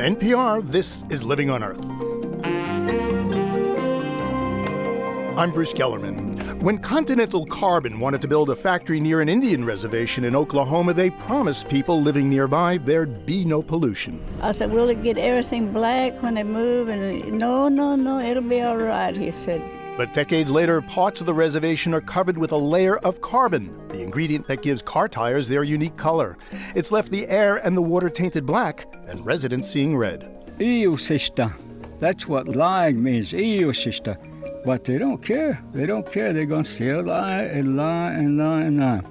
NPR, this is Living on Earth. I'm Bruce Gellerman. When Continental Carbon wanted to build a factory near an Indian reservation in Oklahoma, they promised people living nearby there'd be no pollution. I said, Will it get everything black when they move? And no, no, no, it'll be all right, he said. But decades later, parts of the reservation are covered with a layer of carbon, the ingredient that gives car tires their unique color. It's left the air and the water tainted black, and residents seeing red. EU sister. That's what lying means, EU sister. But they don't care. They don't care. They're going to still lie and lie and lie and lie.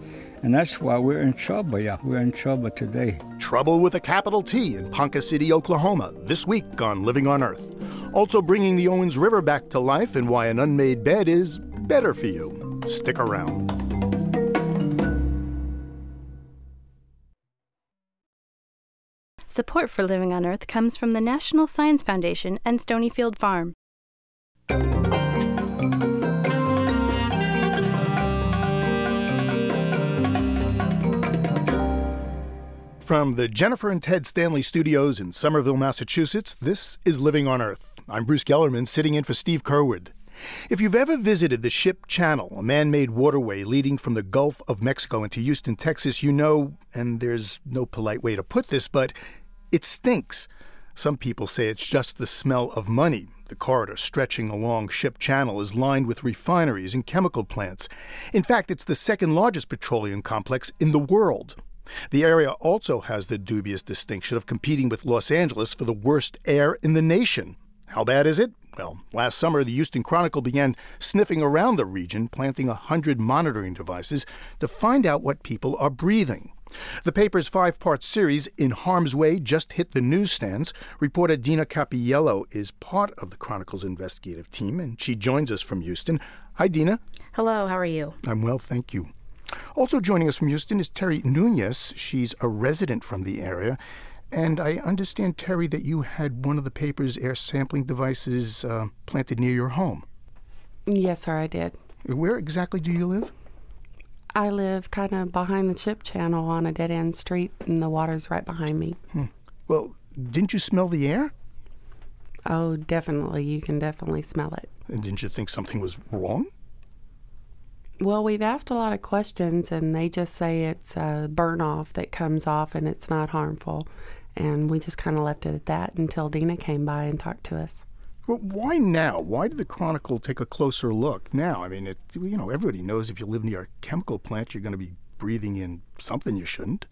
And that's why we're in trouble, yeah. We're in trouble today. Trouble with a capital T in Ponca City, Oklahoma, this week on Living on Earth. Also bringing the Owens River back to life and why an unmade bed is better for you. Stick around. Support for Living on Earth comes from the National Science Foundation and Stonyfield Farm. From the Jennifer and Ted Stanley studios in Somerville, Massachusetts, this is Living on Earth. I'm Bruce Gellerman, sitting in for Steve Curwood. If you've ever visited the Ship Channel, a man made waterway leading from the Gulf of Mexico into Houston, Texas, you know, and there's no polite way to put this, but it stinks. Some people say it's just the smell of money. The corridor stretching along Ship Channel is lined with refineries and chemical plants. In fact, it's the second largest petroleum complex in the world. The area also has the dubious distinction of competing with Los Angeles for the worst air in the nation. How bad is it? Well, last summer, the Houston Chronicle began sniffing around the region, planting a hundred monitoring devices to find out what people are breathing. The paper's five part series, In Harm's Way, just hit the newsstands. Reporter Dina Cappiello is part of the Chronicle's investigative team, and she joins us from Houston. Hi, Dina. Hello, how are you? I'm well, thank you. Also joining us from Houston is Terry Nunez. She's a resident from the area. And I understand, Terry, that you had one of the paper's air sampling devices uh, planted near your home. Yes, sir, I did. Where exactly do you live? I live kind of behind the Ship Channel on a dead end street, and the water's right behind me. Hmm. Well, didn't you smell the air? Oh, definitely. You can definitely smell it. And didn't you think something was wrong? Well, we've asked a lot of questions, and they just say it's a burn off that comes off and it's not harmful. And we just kind of left it at that until Dina came by and talked to us. Well, why now? Why did the Chronicle take a closer look now? I mean, it, you know, everybody knows if you live near a chemical plant, you're going to be breathing in something you shouldn't.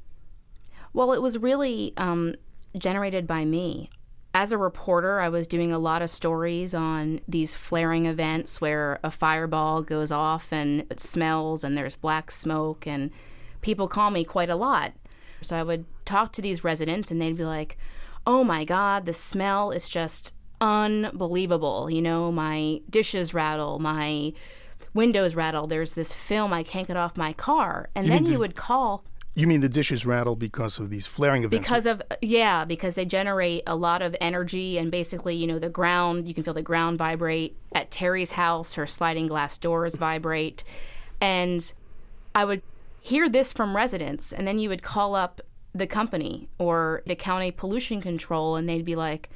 Well, it was really um, generated by me as a reporter, I was doing a lot of stories on these flaring events where a fireball goes off and it smells and there's black smoke, and people call me quite a lot. So I would talk to these residents, and they'd be like, Oh my God, the smell is just unbelievable. You know, my dishes rattle, my windows rattle. There's this film I can't get off my car. And You then you would call. You mean the dishes rattle because of these flaring events? because of yeah because they generate a lot of energy and basically you know the ground you can feel the ground vibrate. At terry's house her sliding glass doors vibrate. And i would hear this from residents and then you would call up the company or the county pollution control and they'd be like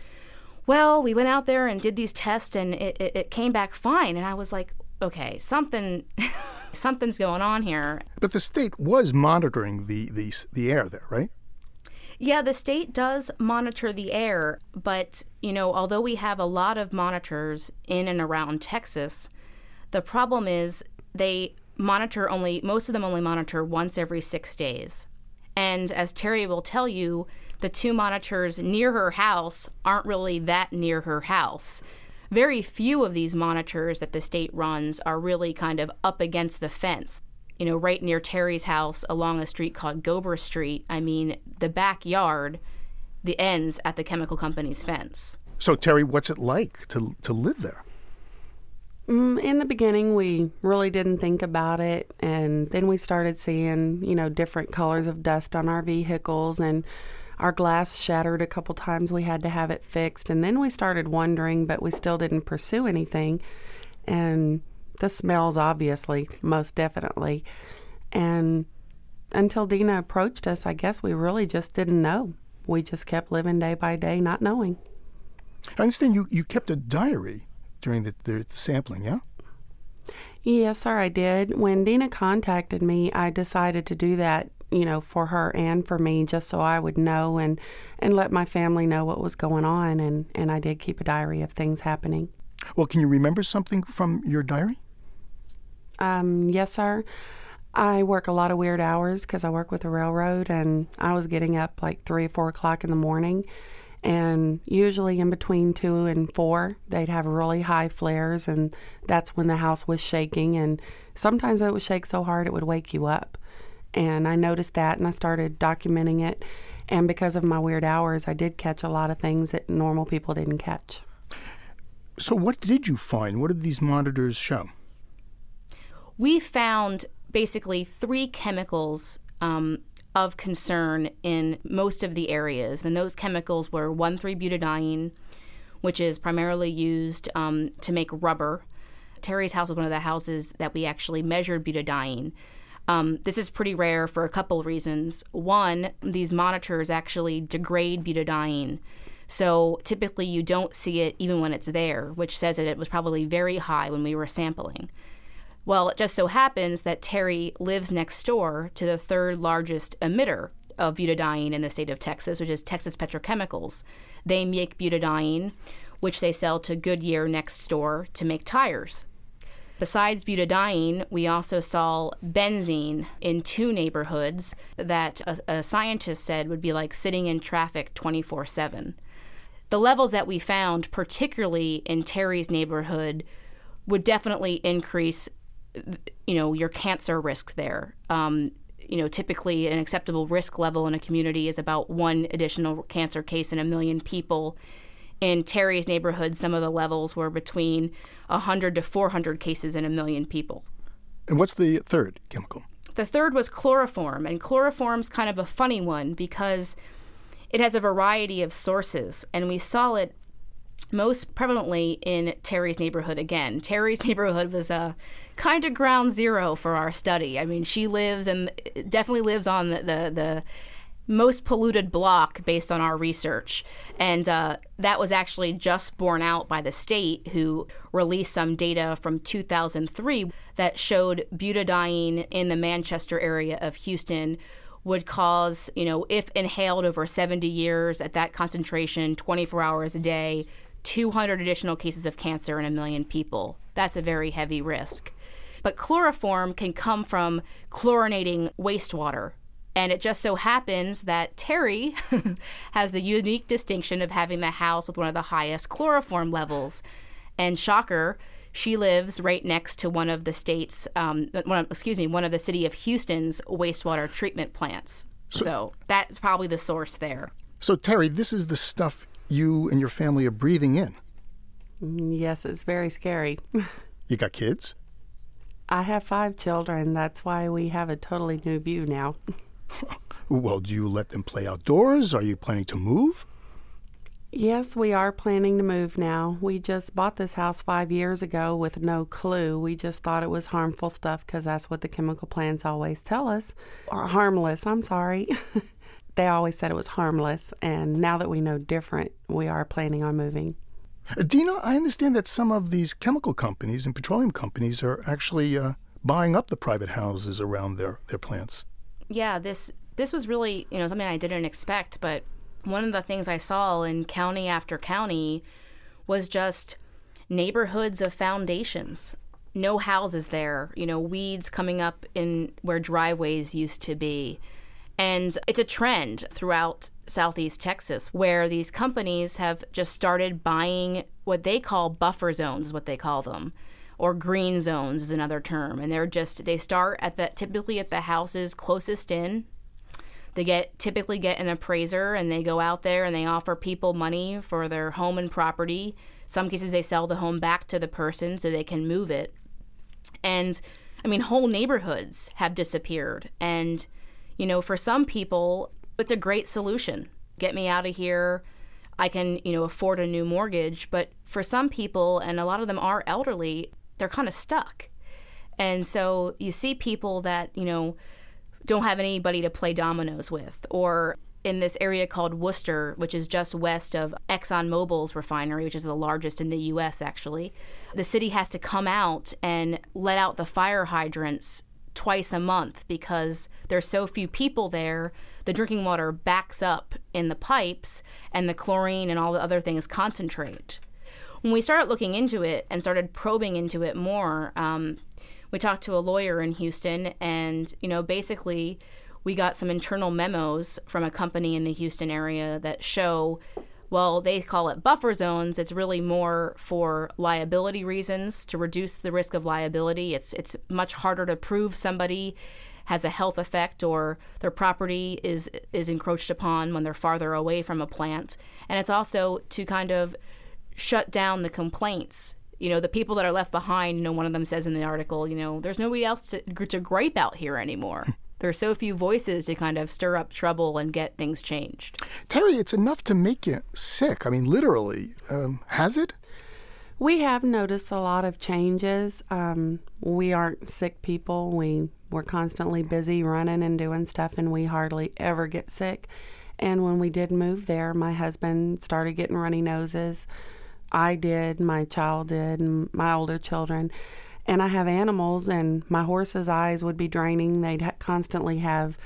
well we went out there and did these tests and it, it, it came back fine. And i was like okay something something's going on here But the state was monitoring the, the, the air there, right? Yeah, the state does monitor the air, but you know, although we have a lot of monitors in and around Texas, the problem is they monitor only most of them only monitor once every 6 days. And as Terry will tell you, the two monitors near her house aren't really that near her house. Very few of these monitors that the state runs are really kind of up against the fence you know, right near Terry's house along a street called Gober Street. I mean, the backyard, the ends at the chemical company's fence. So, Terry, what's it like to, to live there? Mm, in the beginning, we really didn't think about it, and then we started seeing, you know, different colors of dust on our vehicles, and our glass shattered a couple times. We had to have it fixed, and then we started wondering, but we still didn't pursue anything. And the smells, obviously, most definitely. And until Dina approached us, I guess we really just didn't know. we just kept living day by day, not knowing. I understand you, you kept a diary during the, the, the sampling, yeah? Yes, sir, I did. When Dina contacted me, I decided to do that, you know, for her and for me, just so I would know and, and let my family know what was going on. And, and I did keep a diary of things happening. Well, can you remember something from your diary? Um, yes, sir. I work a lot of weird hours because I work with the railroad, and I was getting up like three or four o'clock in the morning. And usually in between two and four, they'd have really high flares, and that's when the house was shaking. And sometimes it would shake so hard it would wake you up. And I noticed that, and I started documenting it. And because of my weird hours, I did catch a lot of things that normal people didn't catch. So, what did you find? What did these monitors show? We found basically three chemicals um, of concern in most of the areas, and those chemicals were 1 3 butadiene, which is primarily used um, to make rubber. Terry's house was one of the houses that we actually measured butadiene. Um, this is pretty rare for a couple reasons. One, these monitors actually degrade butadiene. So typically you don't see it even when it's there, which says that it was probably very high when we were sampling. Well, it just so happens that Terry lives next door to the third largest emitter of butadiene in the state of Texas, which is Texas Petrochemicals. They make butadiene, which they sell to Goodyear next door to make tires. Besides butadiene, we also saw benzene in two neighborhoods that a, a scientist said would be like sitting in traffic 24 7. The levels that we found, particularly in Terry's neighborhood, would definitely increase you know your cancer risk there. Um, you know, typically an acceptable risk level in a community is about one additional cancer case in a million people. In Terry's neighborhood, some of the levels were between 100 to 400 cases in a million people. And what's the third chemical? The third was chloroform, and chloroform's kind of a funny one because it has a variety of sources, and we saw it most prevalently in Terry's neighborhood again. Terry's neighborhood was a kind of ground zero for our study. I mean, she lives and definitely lives on the, the, the most polluted block based on our research. And uh, that was actually just borne out by the state, who released some data from 2003 that showed butadiene in the Manchester area of Houston would cause, you know, if inhaled over 70 years at that concentration, 24 hours a day, 200 additional cases of cancer in a million people. That's a very heavy risk. But chloroform can come from chlorinating wastewater. And it just so happens that Terry has the unique distinction of having the house with one of the highest chloroform levels. And shocker, she lives right next to one of the state's, um, one, excuse me, one of the city of Houston's wastewater treatment plants. So, so that's probably the source there. So, Terry, this is the stuff you and your family are breathing in. Yes, it's very scary. you got kids? I have five children. That's why we have a totally new view now. well, do you let them play outdoors? Are you planning to move? Yes, we are planning to move now. We just bought this house five years ago with no clue. We just thought it was harmful stuff because that's what the chemical plants always tell us. Or harmless, I'm sorry. they always said it was harmless. And now that we know different, we are planning on moving. Dina, I understand that some of these chemical companies and petroleum companies are actually uh, buying up the private houses around their, their plants. Yeah, this this was really you know something I didn't expect, but one of the things I saw in county after county was just neighborhoods of foundations. No houses there, you know, weeds coming up in where driveways used to be. And it's a trend throughout Southeast Texas where these companies have just started buying what they call buffer zones, is what they call them, or green zones is another term. And they're just, they start at the, typically at the houses closest in. They get, typically get an appraiser and they go out there and they offer people money for their home and property. Some cases they sell the home back to the person so they can move it. And I mean, whole neighborhoods have disappeared. And you know, for some people, it's a great solution. Get me out of here. I can, you know, afford a new mortgage. But for some people, and a lot of them are elderly, they're kind of stuck. And so you see people that, you know, don't have anybody to play dominoes with, or in this area called Wooster, which is just west of ExxonMobil's refinery, which is the largest in the U.S., actually. The city has to come out and let out the fire hydrants twice a month because there's so few people there. The drinking water backs up in the pipes, and the chlorine and all the other things concentrate. When we started looking into it and started probing into it more, um, we talked to a lawyer in Houston, and you know, basically, we got some internal memos from a company in the Houston area that show well, they call it buffer zones. It's really more for liability reasons to reduce the risk of liability. It's it's much harder to prove somebody has a health effect or their property is is encroached upon when they're farther away from a plant. And it's also to kind of shut down the complaints. You know, the people that are left behind, you know, one of them says in the article, you know, there's nobody else to, to gripe out here anymore. there are so few voices to kind of stir up trouble and get things changed. Terry, it's enough to make you sick. I mean, literally. Um, has it? We have noticed a lot of changes. Um, we aren't sick people. We we're constantly busy running and doing stuff, and we hardly ever get sick. And when we did move there, my husband started getting runny noses. I did, my child did, and my older children and I have animals, and my horse's eyes would be draining. They'd ha- constantly have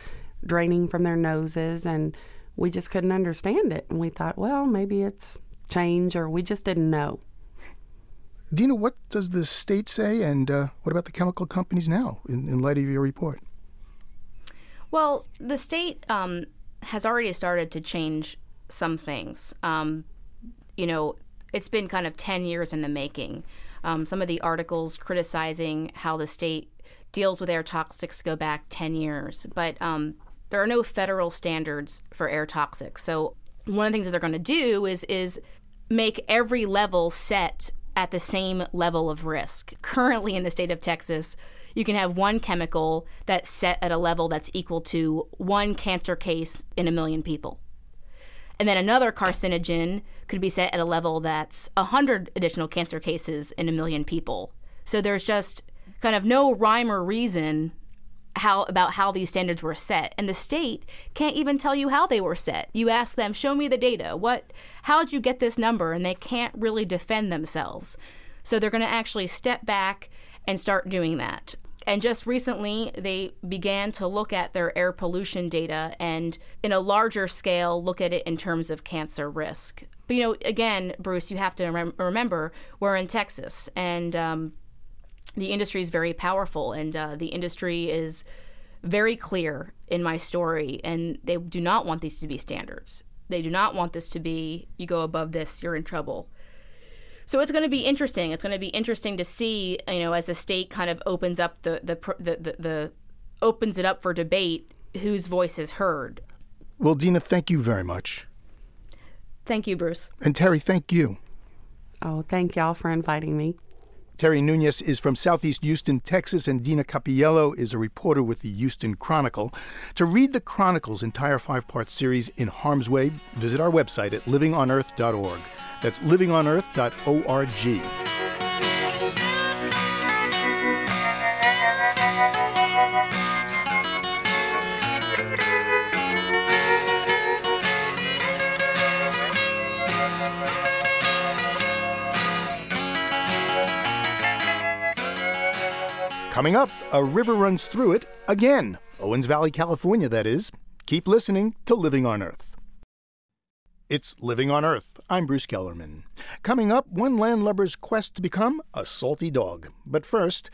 draining from their noses, and we just couldn't understand it. And we thought, well, maybe it's change, or we just didn't know. Dina, what does the state say, and uh, what about the chemical companies now, in, in, light of your report? Well, the state um, has already started to change some things. Um, you know, it's been kind of 10 years in the making. Um, some of the articles criticizing how the state deals with air toxics go back 10 years, but um, there are no federal standards for air toxics. So one of the things that they're going to do is is make every level set at the same level of risk. Currently in the state of Texas, you can have one chemical that's set at a level that's equal to one cancer case in a million people. And then another carcinogen could be set at a level that's 100 additional cancer cases in a million people. So there's just kind of no rhyme or reason how about how these standards were set. And the state can't even tell you how they were set. You ask them show me the data. What how did you get this number? And they can't really defend themselves. So they're going to actually step back and start doing that and just recently, they began to look at their air pollution data and, in a larger scale, look at it in terms of cancer risk. But, you know, again, Bruce, you have to rem- remember we're in Texas and um, the industry is very powerful and uh, the industry is very clear in my story and they do not want these to be standards. They do not want this to be, you go above this, you're in trouble. So it's going to be interesting. It's going to be interesting to see, you know, as the state kind of opens up the the the, the, the opens it up for debate, whose voice is heard. Well, Dina, thank you very much. Thank you, Bruce. And Terry, thank you. Oh, thank y'all for inviting me. Terry Nunez is from Southeast Houston, Texas, and Dina Cappiello is a reporter with the Houston Chronicle. To read the Chronicle's entire five part series in harm's way, visit our website at livingonearth.org. That's livingonearth.org. Coming up, a river runs through it again. Owens Valley, California, that is. Keep listening to Living on Earth. It's Living on Earth. I'm Bruce Gellerman. Coming up, one landlubber's quest to become a salty dog. But first,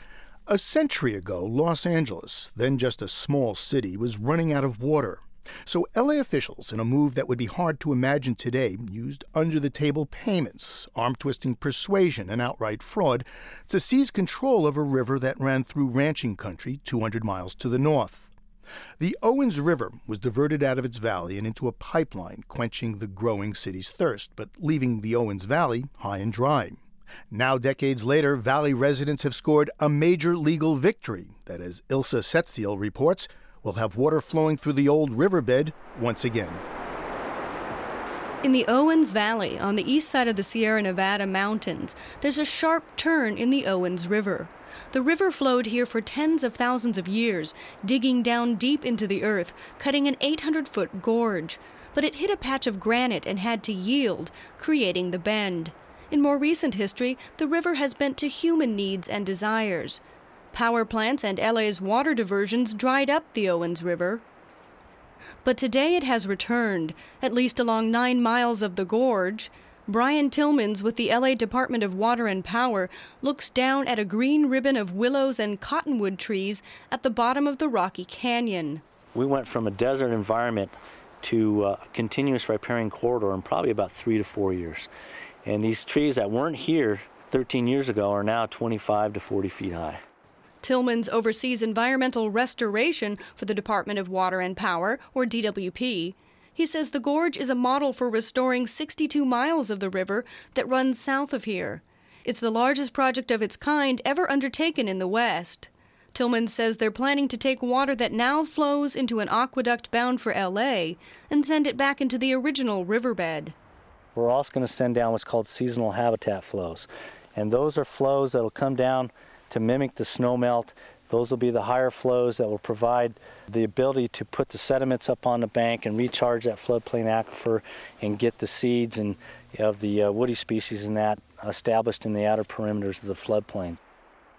a century ago, Los Angeles, then just a small city, was running out of water. So LA officials, in a move that would be hard to imagine today, used under the table payments, arm twisting persuasion, and outright fraud to seize control of a river that ran through ranching country 200 miles to the north. The Owens River was diverted out of its valley and into a pipeline, quenching the growing city's thirst, but leaving the Owens Valley high and dry. Now, decades later, Valley residents have scored a major legal victory that, as Ilsa Setziol reports, will have water flowing through the old riverbed once again. In the Owens Valley, on the east side of the Sierra Nevada mountains, there's a sharp turn in the Owens River. The river flowed here for tens of thousands of years, digging down deep into the earth, cutting an 800 foot gorge. But it hit a patch of granite and had to yield, creating the bend. In more recent history, the river has bent to human needs and desires. Power plants and LA's water diversions dried up the Owens River. But today it has returned, at least along nine miles of the gorge. Brian Tillemans with the LA Department of Water and Power looks down at a green ribbon of willows and cottonwood trees at the bottom of the Rocky Canyon. We went from a desert environment to uh, a continuous riparian corridor in probably about three to four years. And these trees that weren't here 13 years ago are now 25 to 40 feet high. Tillemans oversees environmental restoration for the Department of Water and Power, or DWP. He says the gorge is a model for restoring 62 miles of the river that runs south of here. It's the largest project of its kind ever undertaken in the West. Tillemans says they're planning to take water that now flows into an aqueduct bound for LA and send it back into the original riverbed. We're also going to send down what's called seasonal habitat flows. And those are flows that will come down to mimic the snowmelt. Those will be the higher flows that will provide the ability to put the sediments up on the bank and recharge that floodplain aquifer and get the seeds and of the uh, woody species in that established in the outer perimeters of the floodplain.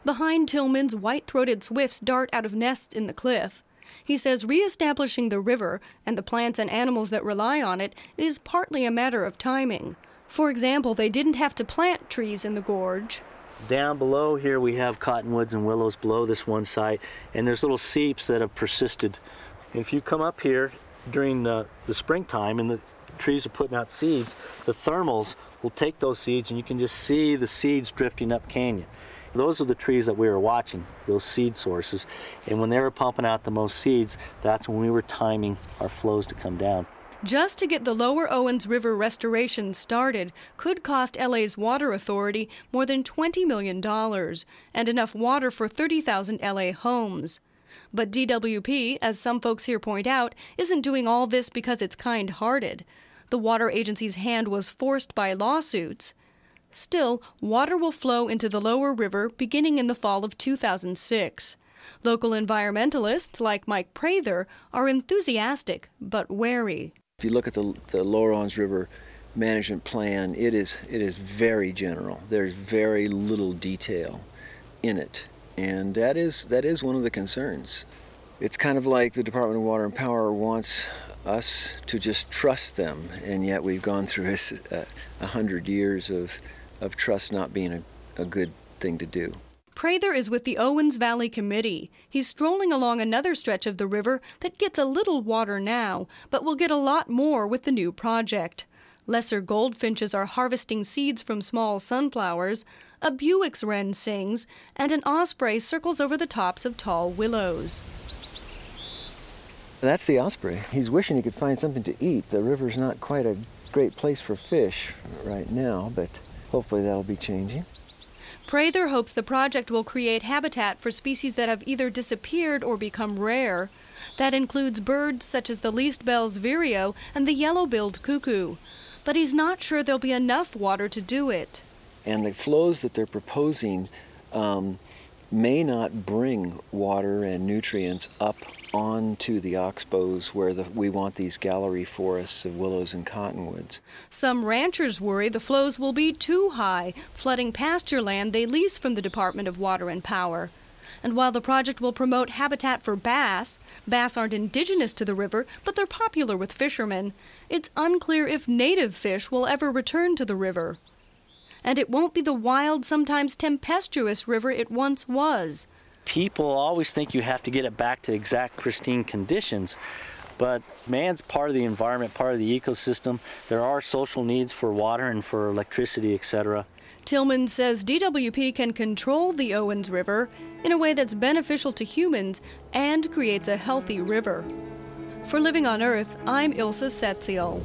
Behind Tillemans, white throated swifts dart out of nests in the cliff. He says reestablishing the river and the plants and animals that rely on it is partly a matter of timing. For example, they didn't have to plant trees in the gorge. Down below here we have cottonwoods and willows below this one site, and there's little seeps that have persisted. If you come up here during the, the springtime and the trees are putting out seeds, the thermals will take those seeds and you can just see the seeds drifting up canyon. Those are the trees that we were watching, those seed sources. And when they were pumping out the most seeds, that's when we were timing our flows to come down. Just to get the Lower Owens River restoration started could cost LA's Water Authority more than $20 million and enough water for 30,000 LA homes. But DWP, as some folks here point out, isn't doing all this because it's kind hearted. The water agency's hand was forced by lawsuits. Still, water will flow into the lower river beginning in the fall of 2006. Local environmentalists like Mike Prather are enthusiastic but wary. If you look at the, the Lower Owens River management plan, it is, it is very general. There's very little detail in it. And that is, that is one of the concerns. It's kind of like the Department of Water and Power wants us to just trust them, and yet we've gone through a, uh, a hundred years of, of trust not being a, a good thing to do. Prather is with the Owens Valley Committee. He's strolling along another stretch of the river that gets a little water now, but will get a lot more with the new project. Lesser goldfinches are harvesting seeds from small sunflowers, a Bewick's wren sings, and an osprey circles over the tops of tall willows. That's the osprey. He's wishing he could find something to eat. The river's not quite a great place for fish right now, but hopefully that'll be changing. Prather hopes the project will create habitat for species that have either disappeared or become rare. That includes birds such as the least bell's vireo and the yellow-billed cuckoo. But he's not sure there'll be enough water to do it. And the flows that they're proposing um, may not bring water and nutrients up onto the oxbows where the, we want these gallery forests of willows and cottonwoods. Some ranchers worry the flows will be too high, flooding pasture land they lease from the Department of Water and Power. And while the project will promote habitat for bass, bass aren't indigenous to the river, but they're popular with fishermen. It's unclear if native fish will ever return to the river. And it won't be the wild, sometimes tempestuous river it once was. People always think you have to get it back to exact pristine conditions but man's part of the environment part of the ecosystem. There are social needs for water and for electricity etc tillman says dwp can control the owens river in a way that's beneficial to humans and creates a healthy river. For living on earth i'm ilsa setziol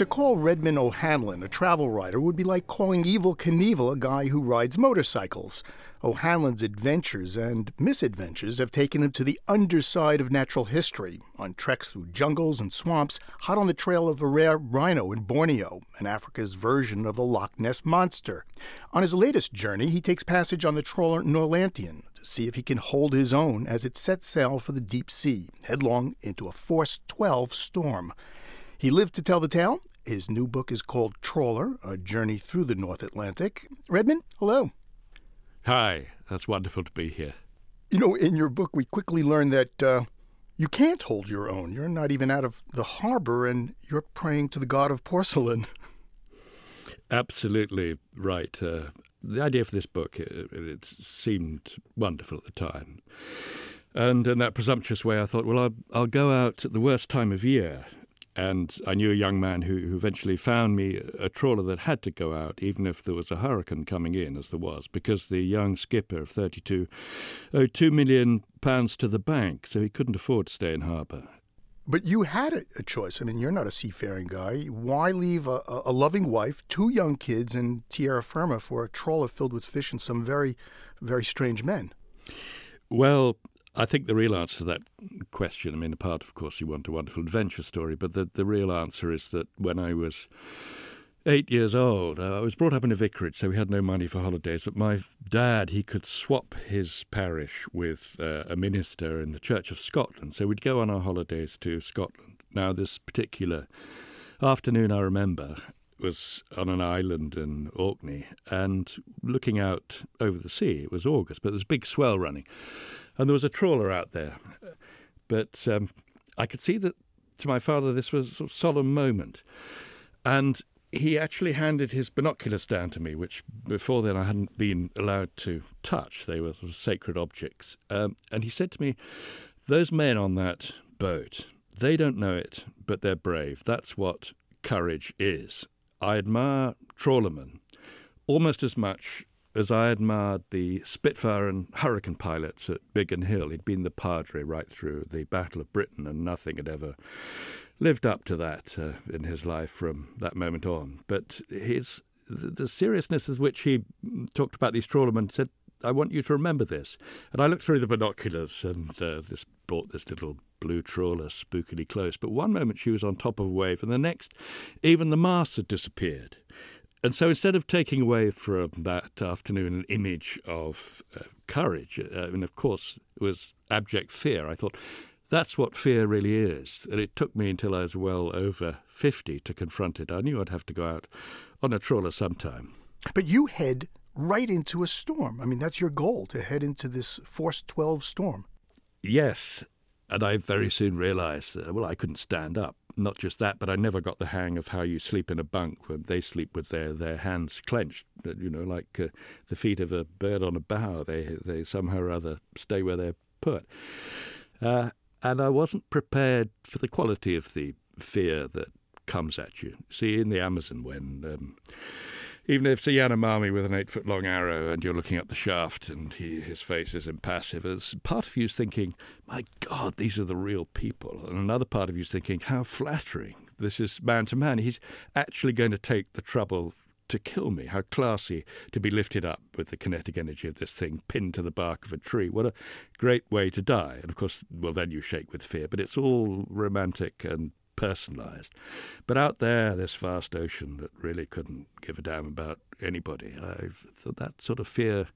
To call Redmond O'Hanlon a travel writer would be like calling Evel Knievel a guy who rides motorcycles. O'Hanlon's adventures and misadventures have taken him to the underside of natural history, on treks through jungles and swamps, hot on the trail of a rare rhino in Borneo, and Africa's version of the Loch Ness Monster. On his latest journey, he takes passage on the trawler Norlantean to see if he can hold his own as it sets sail for the deep sea, headlong into a Force 12 storm. He lived to tell the tale. His new book is called Trawler A Journey Through the North Atlantic. Redmond, hello. Hi, that's wonderful to be here. You know, in your book, we quickly learn that uh, you can't hold your own. You're not even out of the harbor, and you're praying to the god of porcelain. Absolutely right. Uh, the idea for this book, it, it, seemed wonderful at the time. And in that presumptuous way, I thought, well, I'll, I'll go out at the worst time of year and I knew a young man who, who, eventually found me a trawler that had to go out, even if there was a hurricane coming in, as there was, because the young skipper of 32 owed two million pounds to the bank, so he couldn't afford to stay in harbour. But you had a, a, choice. I mean, you're not a seafaring guy. Why leave a, a loving wife, two young kids, and tierra firma for a trawler filled with fish and some very, very strange men? Well, I think the real answer to that question, I mean, apart, of course, you want a wonderful adventure story, but the, the real answer is that when I was eight years old, uh, I was brought up in a vicarage, so we had no money for holidays. But my dad, he could swap his parish with uh, a minister in the Church of Scotland, so we'd go on our holidays to Scotland. Now, this particular afternoon, I remember, was on an island in Orkney and looking out over the sea. It was August, but there was a big swell running and there was a trawler out there. But um, I could see that to my father this was a sort of solemn moment. And he actually handed his binoculars down to me, which before then I hadn't been allowed to touch. They were sort of sacred objects. Um, and he said to me, Those men on that boat, they don't know it, but they're brave. That's what courage is. I admire trawlermen almost as much as I admired the Spitfire and Hurricane pilots at Biggin Hill, he'd been the padre right through the Battle of Britain, and nothing had ever lived up to that uh, in his life from that moment on. But his the seriousness with which he talked about these trawlermen said, I want you to remember this. And I looked through the binoculars, and uh, this brought this little blue trawler spookily close. But one moment she was on top of a wave, and the next, even the mast had disappeared. And so instead of taking away from that afternoon an image of uh, courage, uh, and of course it was abject fear, I thought that's what fear really is. And it took me until I was well over 50 to confront it. I knew I'd have to go out on a trawler sometime. But you head right into a storm. I mean, that's your goal to head into this Force 12 storm. Yes. And I very soon realized that, well, I couldn't stand up not just that, but I never got the hang of how you sleep in a bunk when they sleep with their, their hands clenched, you know, like uh, the feet of a bird on a bough. They, they somehow or other stay where they're put. Uh, and I wasn't prepared for the quality of the fear that comes at you. See, in the Amazon, when um, even if it's a Yanomami with an eight foot long arrow and you're looking up the shaft and he, his face is impassive, as part of you is thinking, my God, these are the real people. And another part of you is thinking, how flattering. This is man to man. He's actually going to take the trouble to kill me. How classy to be lifted up with the kinetic energy of this thing pinned to the bark of a tree. What a great way to die. And of course, well, then you shake with fear. But it's all romantic and personalized. But out there, this vast ocean that really couldn't give a damn about anybody, I thought that sort of fear.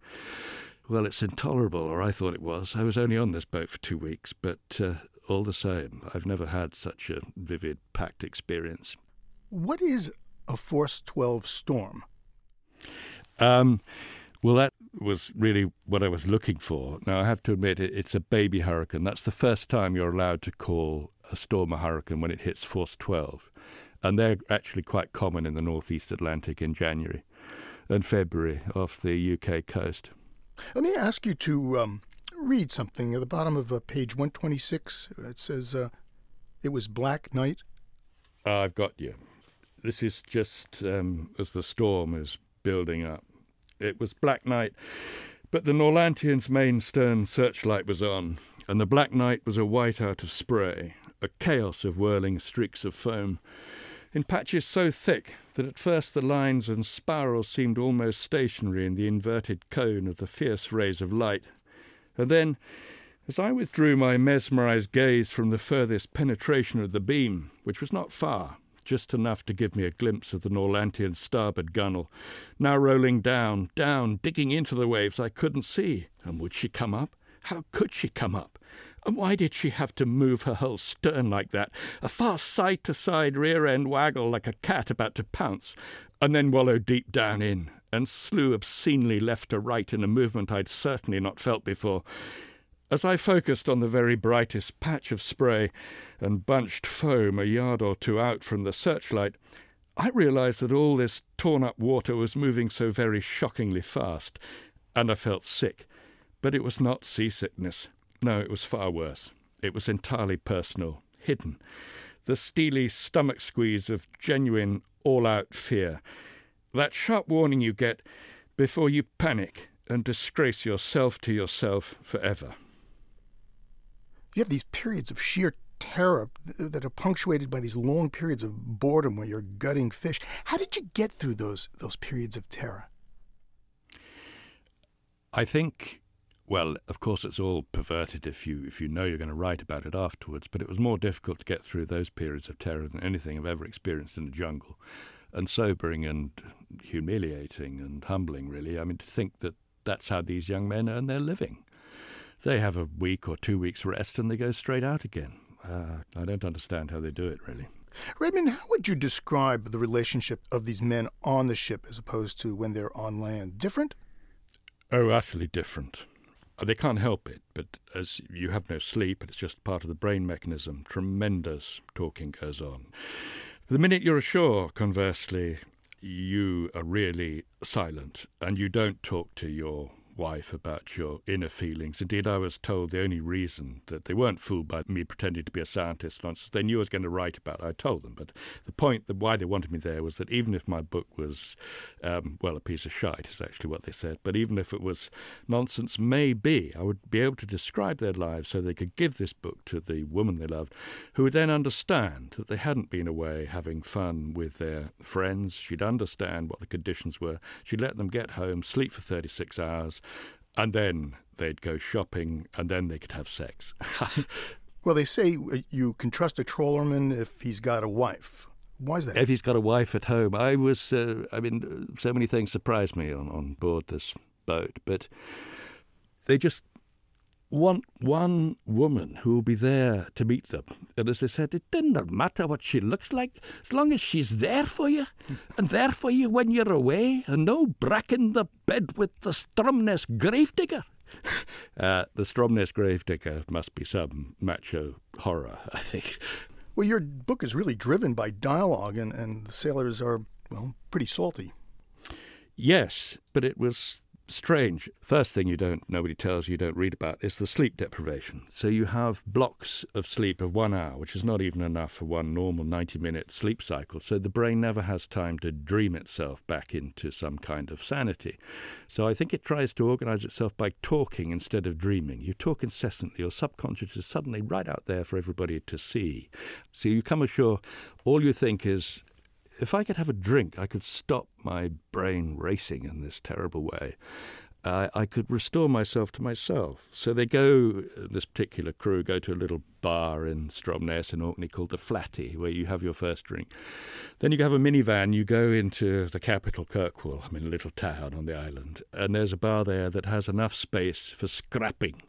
Well, it's intolerable, or I thought it was. I was only on this boat for two weeks, but uh, all the same, I've never had such a vivid, packed experience. What is a Force 12 storm? Um, well, that was really what I was looking for. Now, I have to admit, it's a baby hurricane. That's the first time you're allowed to call a storm a hurricane when it hits force 12. And they're actually quite common in the northeast Atlantic in January and February off the UK coast. Let me ask you to um, read something at the bottom of uh, page 126. It says, uh, It was black night. I've got you. This is just um, as the storm is building up. It was black night, but the Norlantean's main stern searchlight was on, and the black night was a whiteout of spray, a chaos of whirling streaks of foam. in patches so thick that at first the lines and spirals seemed almost stationary in the inverted cone of the fierce rays of light. And then, as I withdrew my mesmerized gaze from the furthest penetration of the beam, which was not far, just enough to give me a glimpse of the Norlantean starboard gunwale, now rolling down, down, digging into the waves I couldn't see. And would she come up? How could she come up? And why did she have to move her whole stern like that? A fast side to side rear end waggle like a cat about to pounce, and then wallow deep down in, and slew obscenely left to right in a movement I'd certainly not felt before. As I focused on the very brightest patch of spray and bunched foam a yard or two out from the searchlight, I realized that all this torn up water was moving so very shockingly fast, and I felt sick. But it was not seasickness. No, it was far worse. It was entirely personal, hidden. The steely stomach squeeze of genuine, all out fear. That sharp warning you get before you panic and disgrace yourself to yourself forever you have these periods of sheer terror that are punctuated by these long periods of boredom where you're gutting fish. How did you get through those those periods of terror? I think well, of course, it's all perverted if you if you know you're going to write about it afterwards. But it was more difficult to get through those periods of terror than anything I've ever experienced in the jungle, and sobering and humiliating and humbling. Really, I mean, to think that that's how these young men earn their living. They have a week or two weeks rest and they go straight out again. Uh, I don't understand how they do it, really. Redmond, how would you describe the relationship of these men on the ship as opposed to when they're on land? Different? Oh, utterly different. Uh, they can't help it, but as you have no sleep, it's just part of the brain mechanism. Tremendous talking goes on. The minute you're ashore, conversely, you are really silent and you don't talk to your wife about your inner feelings. Indeed, I was told the only reason that they weren't fooled by me pretending to be a scientist once they knew I was going to write about it. I told them. But the point that why they wanted me there was that even if my book was, um, well, a piece of shite, is actually what they said, but even if it was nonsense, maybe I would be able to describe their lives so they could give this book to the woman they loved, who would then understand that they hadn't been away having fun with their friends. She'd understand what the conditions were. She'd let them get home, sleep for 36 hours, and then they'd go shopping, and then they could have sex. well, they say uh, you can trust a trawlerman if he's got a wife. Why is that? If he's got a wife at home, I was. Uh, I mean, so many things surprised me on on board this boat, but they just want one woman who will be there to meet them. And as they said, it doesn't matter what she looks like, as long as she's there for you, and there for you when you're away, and no bracking the bed with the Stromness gravedigger. Uh, the Stromness gravedigger must be some macho horror, I think. Well, your book is really driven by dialogue, and, and the sailors are, well, pretty salty. Yes, but it was strange. First thing you don't, nobody tells you, you don't read about is the sleep deprivation. So you have blocks of sleep of one hour, which is not even enough for one normal 90 minute sleep cycle. So the brain never has time to dream itself back into some kind of sanity. So I think it tries to organize itself by talking instead of dreaming. You talk incessantly, your subconscious is suddenly right out there for everybody to see. So you come ashore, all you think is, if I could have a drink, I could stop my brain racing in this terrible way. Uh, I could restore myself to myself. So they go, this particular crew go to a little bar in Stromness in Orkney called the Flatty, where you have your first drink. Then you have a minivan, you go into the capital, Kirkwall, I mean, a little town on the island, and there's a bar there that has enough space for scrapping.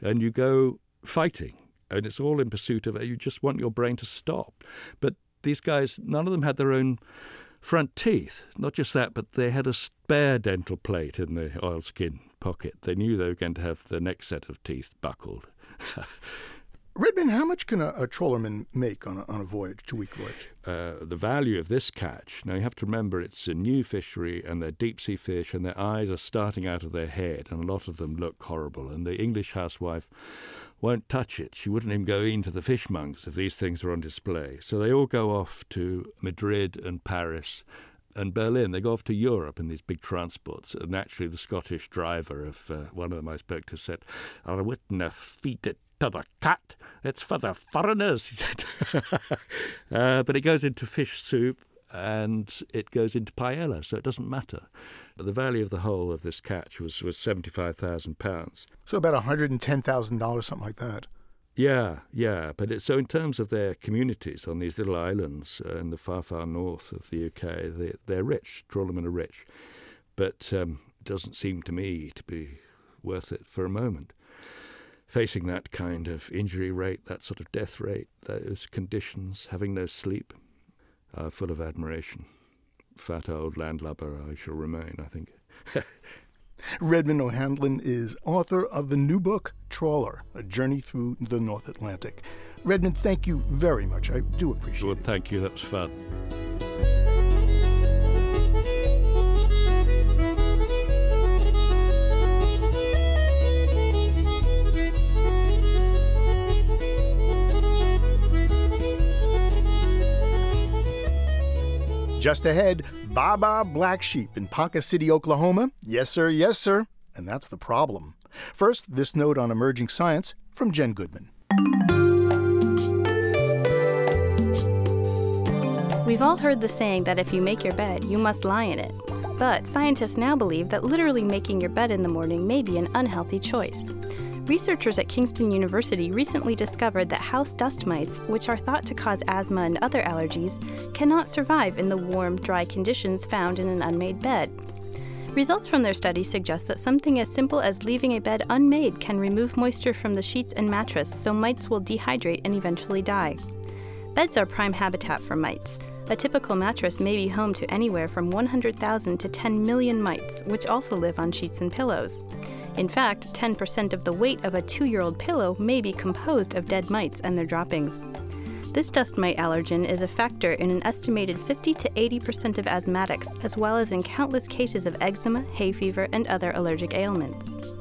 And you go fighting, and it's all in pursuit of, you just want your brain to stop. But these guys, none of them had their own front teeth. Not just that, but they had a spare dental plate in the oilskin pocket. They knew they were going to have the next set of teeth buckled. Redmond, how much can a, a trawlerman make on a, on a voyage, two week voyage? Uh, the value of this catch, now you have to remember it's a new fishery and they're deep sea fish and their eyes are starting out of their head and a lot of them look horrible. And the English housewife won't touch it. She wouldn't even go into the fishmongers if these things were on display. So they all go off to Madrid and Paris and Berlin. They go off to Europe in these big transports. And actually, the Scottish driver of uh, one of them I spoke to said, I wouldn't feed it to the cat. It's for the foreigners, he said. uh, but it goes into fish soup and it goes into paella, so it doesn't matter. But the value of the whole of this catch was, was £75,000. So about $110,000, something like that. Yeah, yeah. But it, so in terms of their communities on these little islands uh, in the far, far north of the UK, they, they're rich. Trawlermen are rich. But um, doesn't seem to me to be worth it for a moment. Facing that kind of injury rate, that sort of death rate, those conditions, having no sleep, uh, full of admiration. Fat old landlubber I shall remain, I think. Redmond O'Hanlon is author of the new book, Trawler A Journey Through the North Atlantic. Redmond, thank you very much. I do appreciate well, it. Thank you. That was fun. Just ahead, Baa Black Sheep in Ponca City, Oklahoma. Yes, sir, yes, sir. And that's the problem. First, this note on emerging science from Jen Goodman. We've all heard the saying that if you make your bed, you must lie in it. But scientists now believe that literally making your bed in the morning may be an unhealthy choice. Researchers at Kingston University recently discovered that house dust mites, which are thought to cause asthma and other allergies, cannot survive in the warm, dry conditions found in an unmade bed. Results from their study suggest that something as simple as leaving a bed unmade can remove moisture from the sheets and mattress so mites will dehydrate and eventually die. Beds are prime habitat for mites. A typical mattress may be home to anywhere from 100,000 to 10 million mites, which also live on sheets and pillows. In fact, 10% of the weight of a two year old pillow may be composed of dead mites and their droppings. This dust mite allergen is a factor in an estimated 50 to 80% of asthmatics, as well as in countless cases of eczema, hay fever, and other allergic ailments.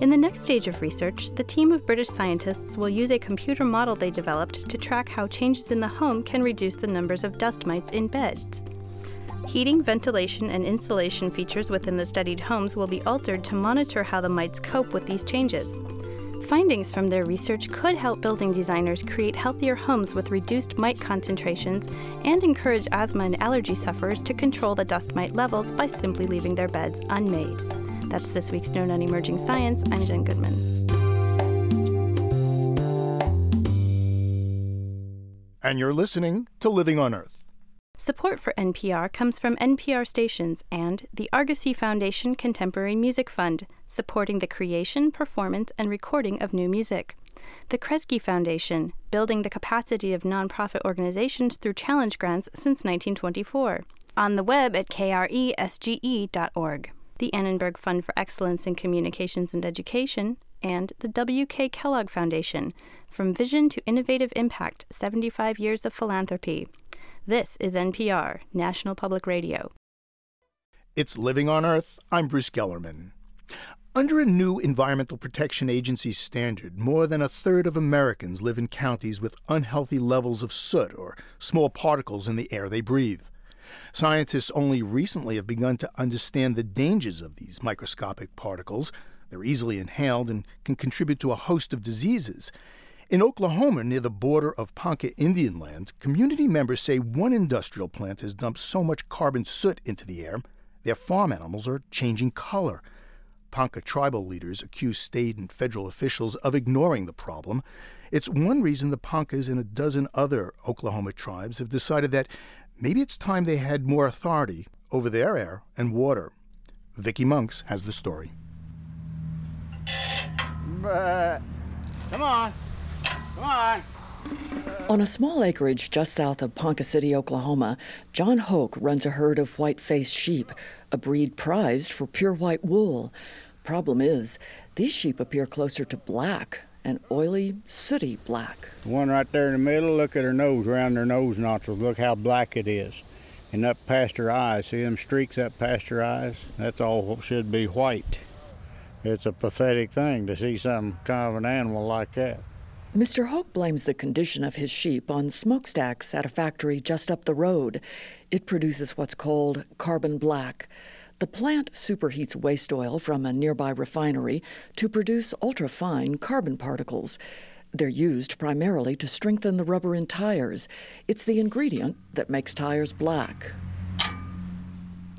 In the next stage of research, the team of British scientists will use a computer model they developed to track how changes in the home can reduce the numbers of dust mites in beds. Heating, ventilation, and insulation features within the studied homes will be altered to monitor how the mites cope with these changes. Findings from their research could help building designers create healthier homes with reduced mite concentrations and encourage asthma and allergy sufferers to control the dust mite levels by simply leaving their beds unmade. That's this week's Note on Emerging Science. I'm Jen Goodman. And you're listening to Living on Earth. Support for NPR comes from NPR stations and the Argosy Foundation Contemporary Music Fund, supporting the creation, performance, and recording of new music. The Kresge Foundation, building the capacity of nonprofit organizations through challenge grants since 1924. On the web at kresge.org. The Annenberg Fund for Excellence in Communications and Education, and the W.K. Kellogg Foundation, From Vision to Innovative Impact 75 Years of Philanthropy. This is NPR, National Public Radio. It's Living on Earth. I'm Bruce Gellerman. Under a new Environmental Protection Agency standard, more than a third of Americans live in counties with unhealthy levels of soot or small particles in the air they breathe. Scientists only recently have begun to understand the dangers of these microscopic particles. They're easily inhaled and can contribute to a host of diseases, in Oklahoma, near the border of Ponca Indian Land, community members say one industrial plant has dumped so much carbon soot into the air, their farm animals are changing color. Ponca tribal leaders accuse state and federal officials of ignoring the problem. It's one reason the Poncas and a dozen other Oklahoma tribes have decided that maybe it's time they had more authority over their air and water. Vicki Monks has the story. Come on. On. On a small acreage just south of Ponca City, Oklahoma, John Hoke runs a herd of white faced sheep, a breed prized for pure white wool. Problem is, these sheep appear closer to black, an oily, sooty black. The one right there in the middle, look at her nose, around her nose nostrils, look how black it is. And up past her eyes, see them streaks up past her eyes? That's all should be white. It's a pathetic thing to see some kind of an animal like that. Mr. Hoke blames the condition of his sheep on smokestacks at a factory just up the road. It produces what's called carbon black. The plant superheats waste oil from a nearby refinery to produce ultrafine carbon particles. They're used primarily to strengthen the rubber in tires. It's the ingredient that makes tires black.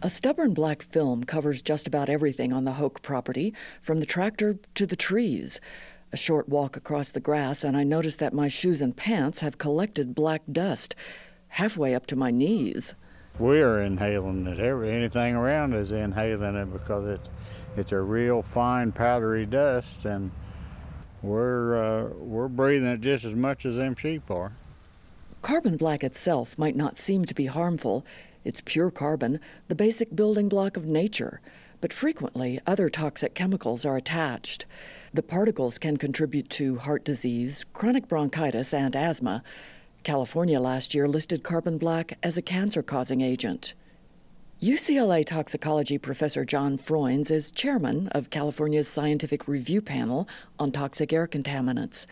A stubborn black film covers just about everything on the Hoke property, from the tractor to the trees. A short walk across the grass, and I notice that my shoes and pants have collected black dust, halfway up to my knees. We're inhaling it. Every, anything around is inhaling it because it's, it's a real fine, powdery dust, and we're, uh, we're breathing it just as much as them sheep are. Carbon black itself might not seem to be harmful. It's pure carbon, the basic building block of nature, but frequently other toxic chemicals are attached. The particles can contribute to heart disease, chronic bronchitis, and asthma. California last year listed carbon black as a cancer causing agent. UCLA toxicology professor John Froines is chairman of California's scientific review panel on toxic air contaminants.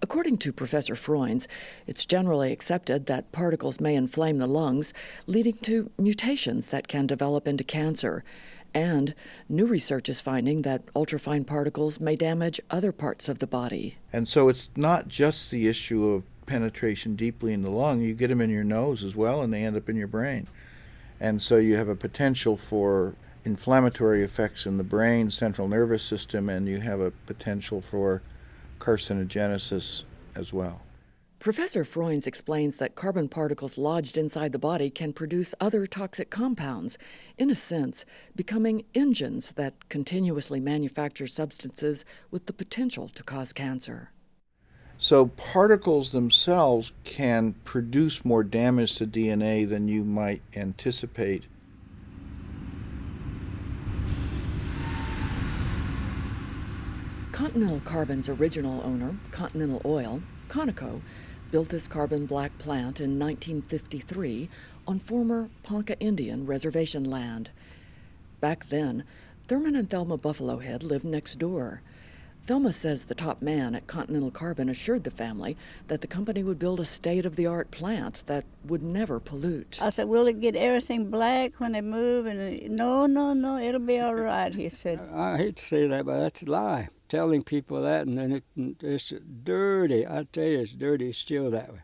According to Professor Froines, it's generally accepted that particles may inflame the lungs, leading to mutations that can develop into cancer. And new research is finding that ultrafine particles may damage other parts of the body. And so it's not just the issue of penetration deeply in the lung, you get them in your nose as well, and they end up in your brain. And so you have a potential for inflammatory effects in the brain, central nervous system, and you have a potential for carcinogenesis as well. Professor Froines explains that carbon particles lodged inside the body can produce other toxic compounds, in a sense, becoming engines that continuously manufacture substances with the potential to cause cancer. So, particles themselves can produce more damage to DNA than you might anticipate Continental Carbon's original owner, Continental Oil, Conoco, built this carbon black plant in 1953 on former Ponca Indian reservation land. Back then, Thurman and Thelma Buffalo Head lived next door. Thelma says the top man at Continental Carbon assured the family that the company would build a state of the art plant that would never pollute. I said, Will it get everything black when they move? And no, no, no, it'll be all right, he said. I hate to say that, but that's a lie telling people that, and then it, it's dirty. I tell you, it's dirty still that way.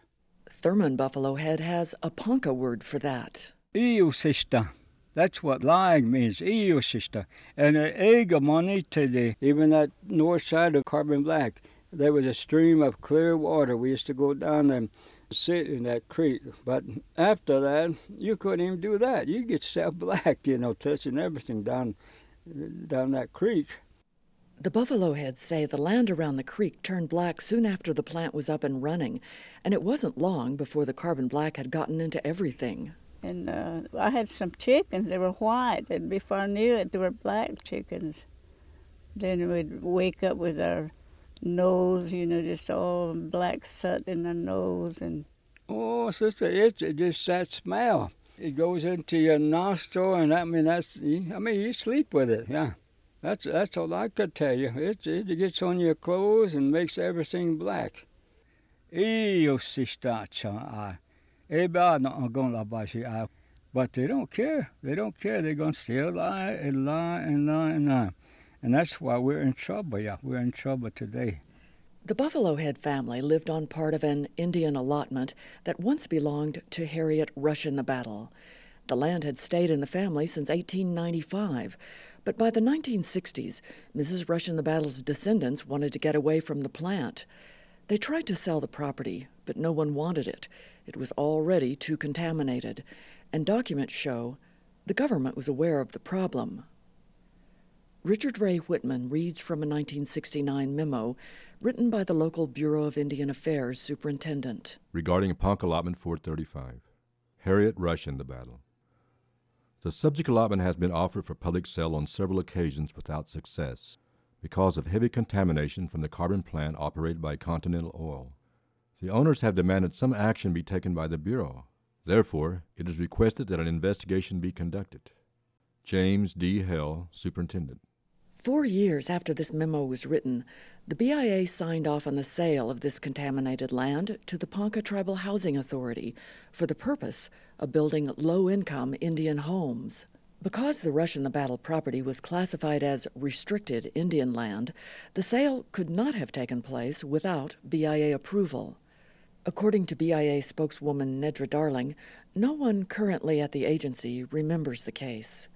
Thurman Buffalo Head has a Ponca word for that. EU sister. That's what lying means, EU sister. And to the even that north side of Carbon Black, there was a stream of clear water. We used to go down and sit in that creek. But after that, you couldn't even do that. You get yourself black, you know, touching everything down down that creek. The Buffalo Heads say the land around the creek turned black soon after the plant was up and running, and it wasn't long before the carbon black had gotten into everything. And uh, I had some chickens. They were white, and before I knew it, they were black chickens. Then we'd wake up with our nose, you know, just all black soot in our nose, and oh, sister, it's just that smell. It goes into your nostril, and I mean that's. I mean you sleep with it, yeah. That's that's all I could tell you. It, it gets on your clothes and makes everything black. Io si staccia but they don't care. They don't care. They're going to still lie and lie and lie and lie. And that's why we're in trouble, yeah. We're in trouble today. The Buffalo Head family lived on part of an Indian allotment that once belonged to Harriet Rush in the Battle. The land had stayed in the family since 1895, but by the 1960s, Mrs. Rush in the Battle's descendants wanted to get away from the plant. They tried to sell the property, but no one wanted it. It was already too contaminated, and documents show the government was aware of the problem. Richard Ray Whitman reads from a 1969 memo written by the local Bureau of Indian Affairs superintendent. Regarding Ponca Allotment 435, Harriet Rush in the battle. The subject allotment has been offered for public sale on several occasions without success because of heavy contamination from the carbon plant operated by Continental Oil. The owners have demanded some action be taken by the Bureau. Therefore, it is requested that an investigation be conducted. James D. Hell, Superintendent. Four years after this memo was written, the BIA signed off on the sale of this contaminated land to the Ponca Tribal Housing Authority for the purpose of building low income Indian homes. Because the Rush in the Battle property was classified as restricted Indian land, the sale could not have taken place without BIA approval. According to BIA spokeswoman Nedra Darling, no one currently at the agency remembers the case.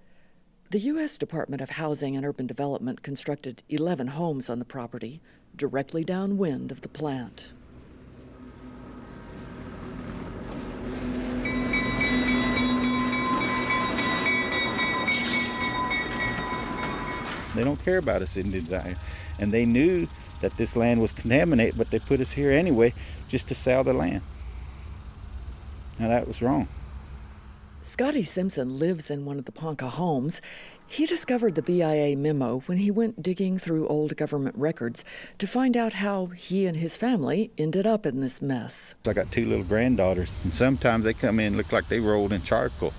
The U.S. Department of Housing and Urban Development constructed 11 homes on the property, directly downwind of the plant. They don't care about us Indians here. And they knew that this land was contaminated, but they put us here anyway just to sell the land. Now that was wrong. Scotty Simpson lives in one of the Ponca homes. He discovered the BIA memo when he went digging through old government records to find out how he and his family ended up in this mess. I got two little granddaughters, and sometimes they come in look like they rolled in charcoal.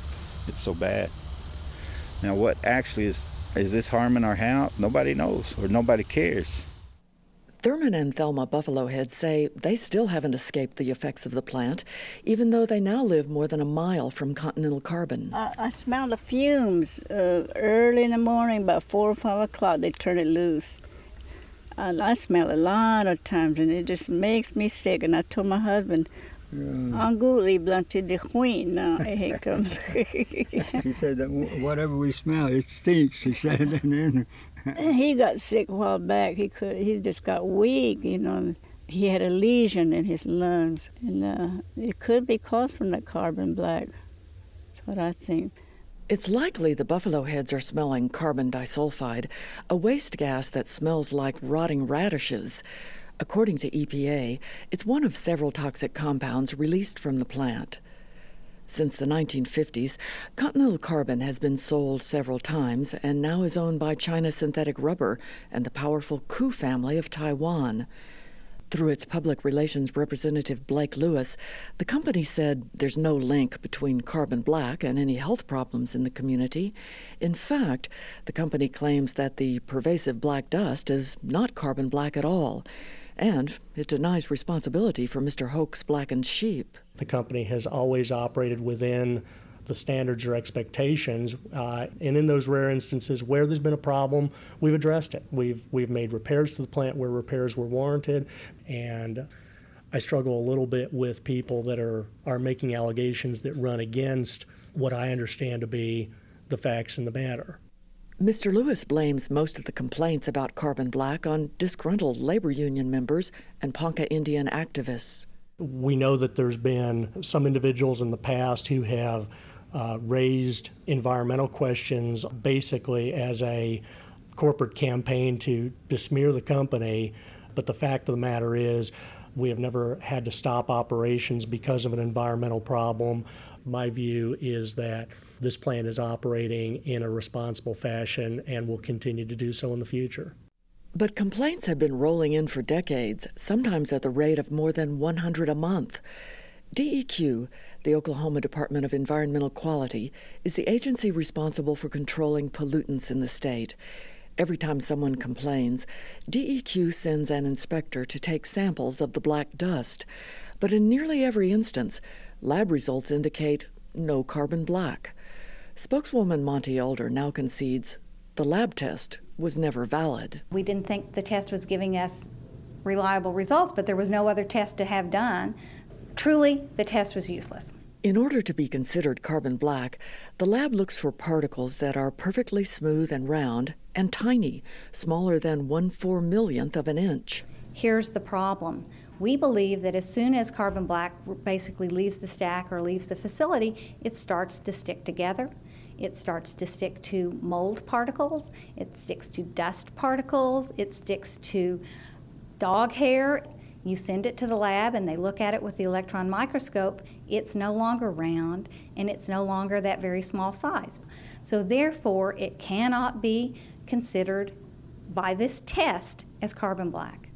It's so bad. Now, what actually is is this harming our house? Nobody knows, or nobody cares. Thurman and Thelma Buffalo Head say they still haven't escaped the effects of the plant, even though they now live more than a mile from Continental Carbon. I, I smell the fumes uh, early in the morning, about four or five o'clock. They turn it loose. And I smell a lot of times, and it just makes me sick. And I told my husband, Anguli blunted the queen now it comes. she said that whatever we smell, it stinks. She said, and then he got sick a while back. He could. He just got weak. You know, he had a lesion in his lungs, and uh, it could be caused from the carbon black. That's what I think. It's likely the buffalo heads are smelling carbon disulfide, a waste gas that smells like rotting radishes. According to EPA, it's one of several toxic compounds released from the plant. Since the 1950s, Continental Carbon has been sold several times and now is owned by China Synthetic Rubber and the powerful Koo family of Taiwan. Through its public relations representative Blake Lewis, the company said there's no link between carbon black and any health problems in the community. In fact, the company claims that the pervasive black dust is not carbon black at all and it denies responsibility for Mr. Hoke's blackened sheep. The company has always operated within the standards or expectations. Uh, and in those rare instances where there's been a problem, we've addressed it. We've, we've made repairs to the plant where repairs were warranted. And I struggle a little bit with people that are, are making allegations that run against what I understand to be the facts in the matter. Mr. Lewis blames most of the complaints about carbon black on disgruntled labor union members and Ponca Indian activists. We know that there's been some individuals in the past who have uh, raised environmental questions basically as a corporate campaign to besmear the company. But the fact of the matter is, we have never had to stop operations because of an environmental problem. My view is that this plant is operating in a responsible fashion and will continue to do so in the future. But complaints have been rolling in for decades, sometimes at the rate of more than 100 a month. DEQ, the Oklahoma Department of Environmental Quality, is the agency responsible for controlling pollutants in the state. Every time someone complains, DEQ sends an inspector to take samples of the black dust. But in nearly every instance, lab results indicate no carbon black. Spokeswoman Monty Elder now concedes the lab test was never valid. We didn't think the test was giving us reliable results, but there was no other test to have done. Truly, the test was useless. In order to be considered carbon black, the lab looks for particles that are perfectly smooth and round and tiny, smaller than one four millionth of an inch. Here's the problem. We believe that as soon as carbon black basically leaves the stack or leaves the facility, it starts to stick together. It starts to stick to mold particles, it sticks to dust particles, it sticks to dog hair. You send it to the lab and they look at it with the electron microscope, it's no longer round and it's no longer that very small size. So, therefore, it cannot be considered by this test as carbon black.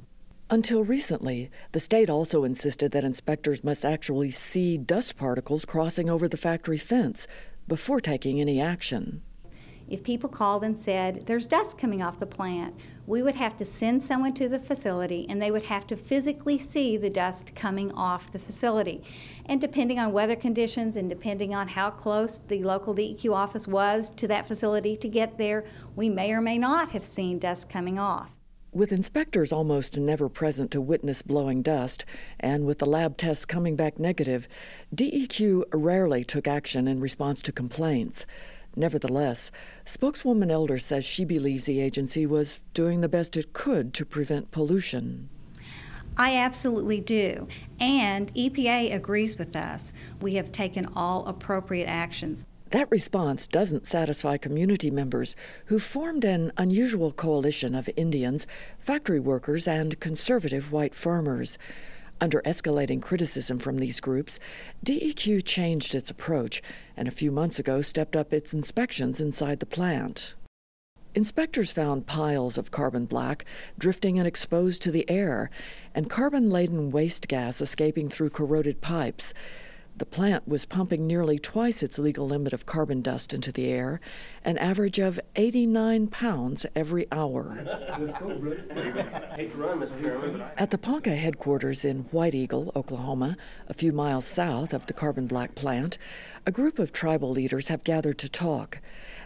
Until recently, the state also insisted that inspectors must actually see dust particles crossing over the factory fence before taking any action. If people called and said, There's dust coming off the plant, we would have to send someone to the facility and they would have to physically see the dust coming off the facility. And depending on weather conditions and depending on how close the local DEQ office was to that facility to get there, we may or may not have seen dust coming off. With inspectors almost never present to witness blowing dust, and with the lab tests coming back negative, DEQ rarely took action in response to complaints. Nevertheless, spokeswoman Elder says she believes the agency was doing the best it could to prevent pollution. I absolutely do. And EPA agrees with us. We have taken all appropriate actions. That response doesn't satisfy community members who formed an unusual coalition of Indians, factory workers, and conservative white farmers. Under escalating criticism from these groups, DEQ changed its approach and a few months ago stepped up its inspections inside the plant. Inspectors found piles of carbon black drifting and exposed to the air, and carbon laden waste gas escaping through corroded pipes. The plant was pumping nearly twice its legal limit of carbon dust into the air, an average of 89 pounds every hour. At the Ponca headquarters in White Eagle, Oklahoma, a few miles south of the carbon black plant, a group of tribal leaders have gathered to talk.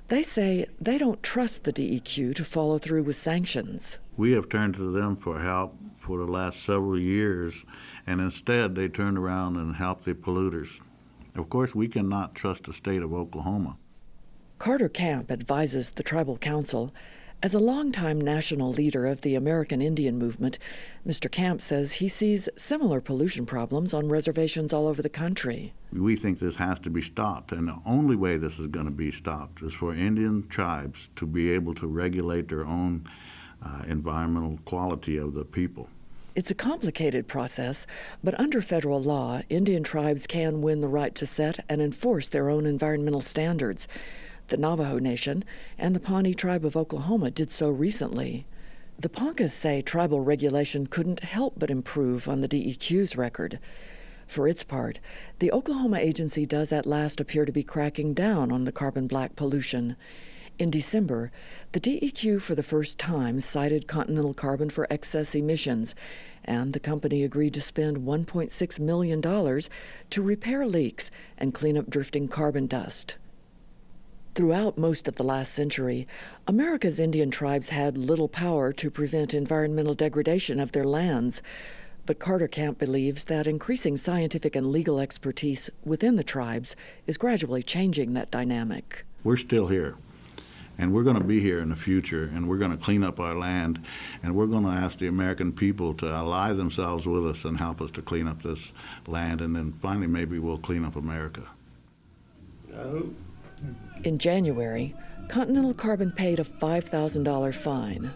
They say they don't trust the DEQ to follow through with sanctions. We have turned to them for help for the last several years and instead they turned around and helped the polluters. Of course, we cannot trust the state of Oklahoma. Carter Camp advises the Tribal Council. As a longtime national leader of the American Indian movement, Mr. Camp says he sees similar pollution problems on reservations all over the country. We think this has to be stopped, and the only way this is going to be stopped is for Indian tribes to be able to regulate their own uh, environmental quality of the people. It's a complicated process, but under federal law, Indian tribes can win the right to set and enforce their own environmental standards. The Navajo Nation and the Pawnee Tribe of Oklahoma did so recently. The Poncas say tribal regulation couldn't help but improve on the DEQ's record. For its part, the Oklahoma agency does at last appear to be cracking down on the carbon black pollution. In December, the DEQ for the first time cited Continental Carbon for excess emissions, and the company agreed to spend $1.6 million to repair leaks and clean up drifting carbon dust. Throughout most of the last century, America's Indian tribes had little power to prevent environmental degradation of their lands. But Carter Camp believes that increasing scientific and legal expertise within the tribes is gradually changing that dynamic. We're still here and we're going to be here in the future and we're going to clean up our land and we're going to ask the American people to ally themselves with us and help us to clean up this land and then finally maybe we'll clean up America. In January, Continental Carbon paid a $5,000 fine,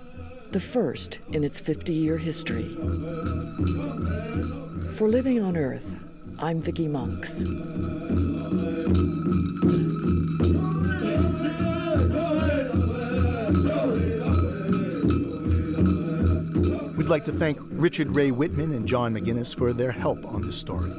the first in its 50 year history. For Living on Earth, I'm Vicki Monks. We'd like to thank Richard Ray Whitman and John McGinnis for their help on this story.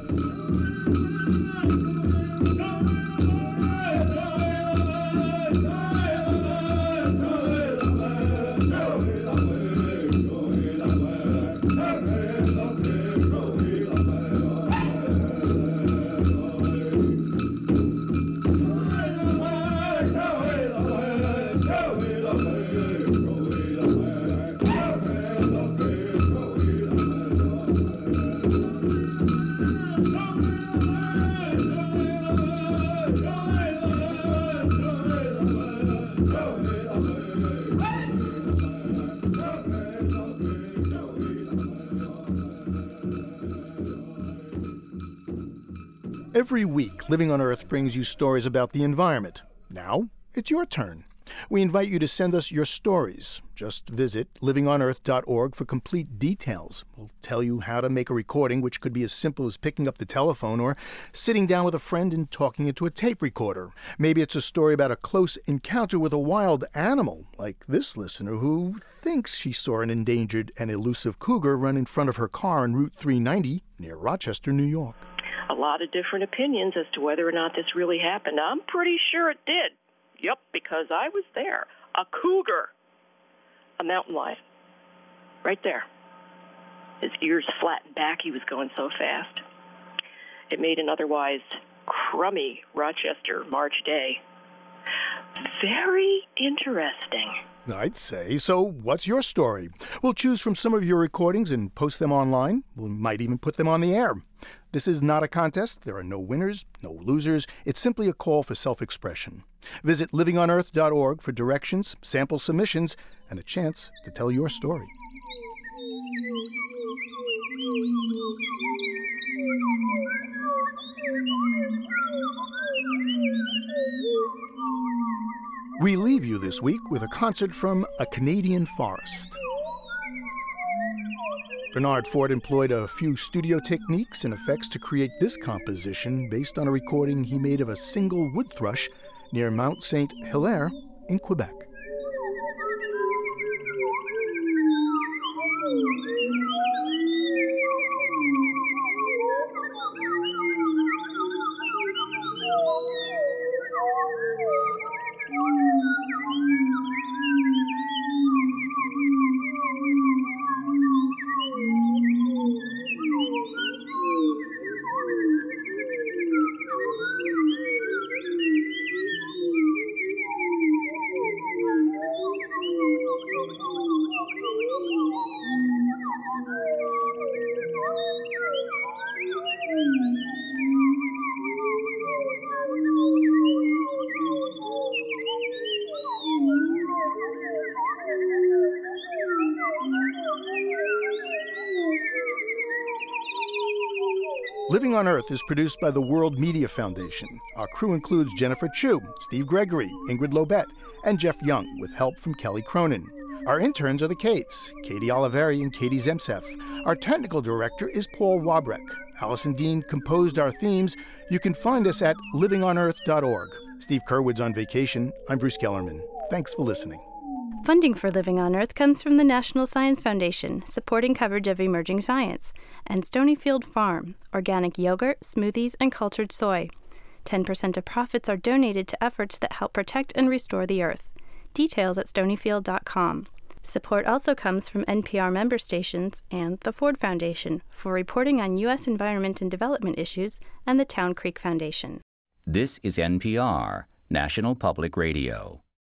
Every week, Living on Earth brings you stories about the environment. Now, it's your turn. We invite you to send us your stories. Just visit livingonearth.org for complete details. We'll tell you how to make a recording, which could be as simple as picking up the telephone or sitting down with a friend and talking into a tape recorder. Maybe it's a story about a close encounter with a wild animal, like this listener who thinks she saw an endangered and elusive cougar run in front of her car on Route 390 near Rochester, New York a lot of different opinions as to whether or not this really happened. I'm pretty sure it did. Yep, because I was there. A cougar, a mountain lion, right there. His ears flattened back. He was going so fast. It made an otherwise crummy Rochester March day very interesting. I'd say. So, what's your story? We'll choose from some of your recordings and post them online. We might even put them on the air. This is not a contest. There are no winners, no losers. It's simply a call for self expression. Visit livingonearth.org for directions, sample submissions, and a chance to tell your story. We leave you this week with a concert from A Canadian Forest. Bernard Fort employed a few studio techniques and effects to create this composition based on a recording he made of a single wood thrush near Mount Saint Hilaire in Quebec. Living on Earth is produced by the World Media Foundation. Our crew includes Jennifer Chu, Steve Gregory, Ingrid Lobet, and Jeff Young, with help from Kelly Cronin. Our interns are the Kates, Katie Oliveri and Katie Zemsef. Our technical director is Paul Wabrek. Allison Dean composed our themes. You can find us at livingonearth.org. Steve Curwood's on vacation. I'm Bruce Gellerman. Thanks for listening. Funding for Living on Earth comes from the National Science Foundation, supporting coverage of emerging science, and Stonyfield Farm, organic yogurt, smoothies, and cultured soy. 10% of profits are donated to efforts that help protect and restore the earth. Details at stonyfield.com. Support also comes from NPR member stations and the Ford Foundation for reporting on U.S. environment and development issues, and the Town Creek Foundation. This is NPR, National Public Radio.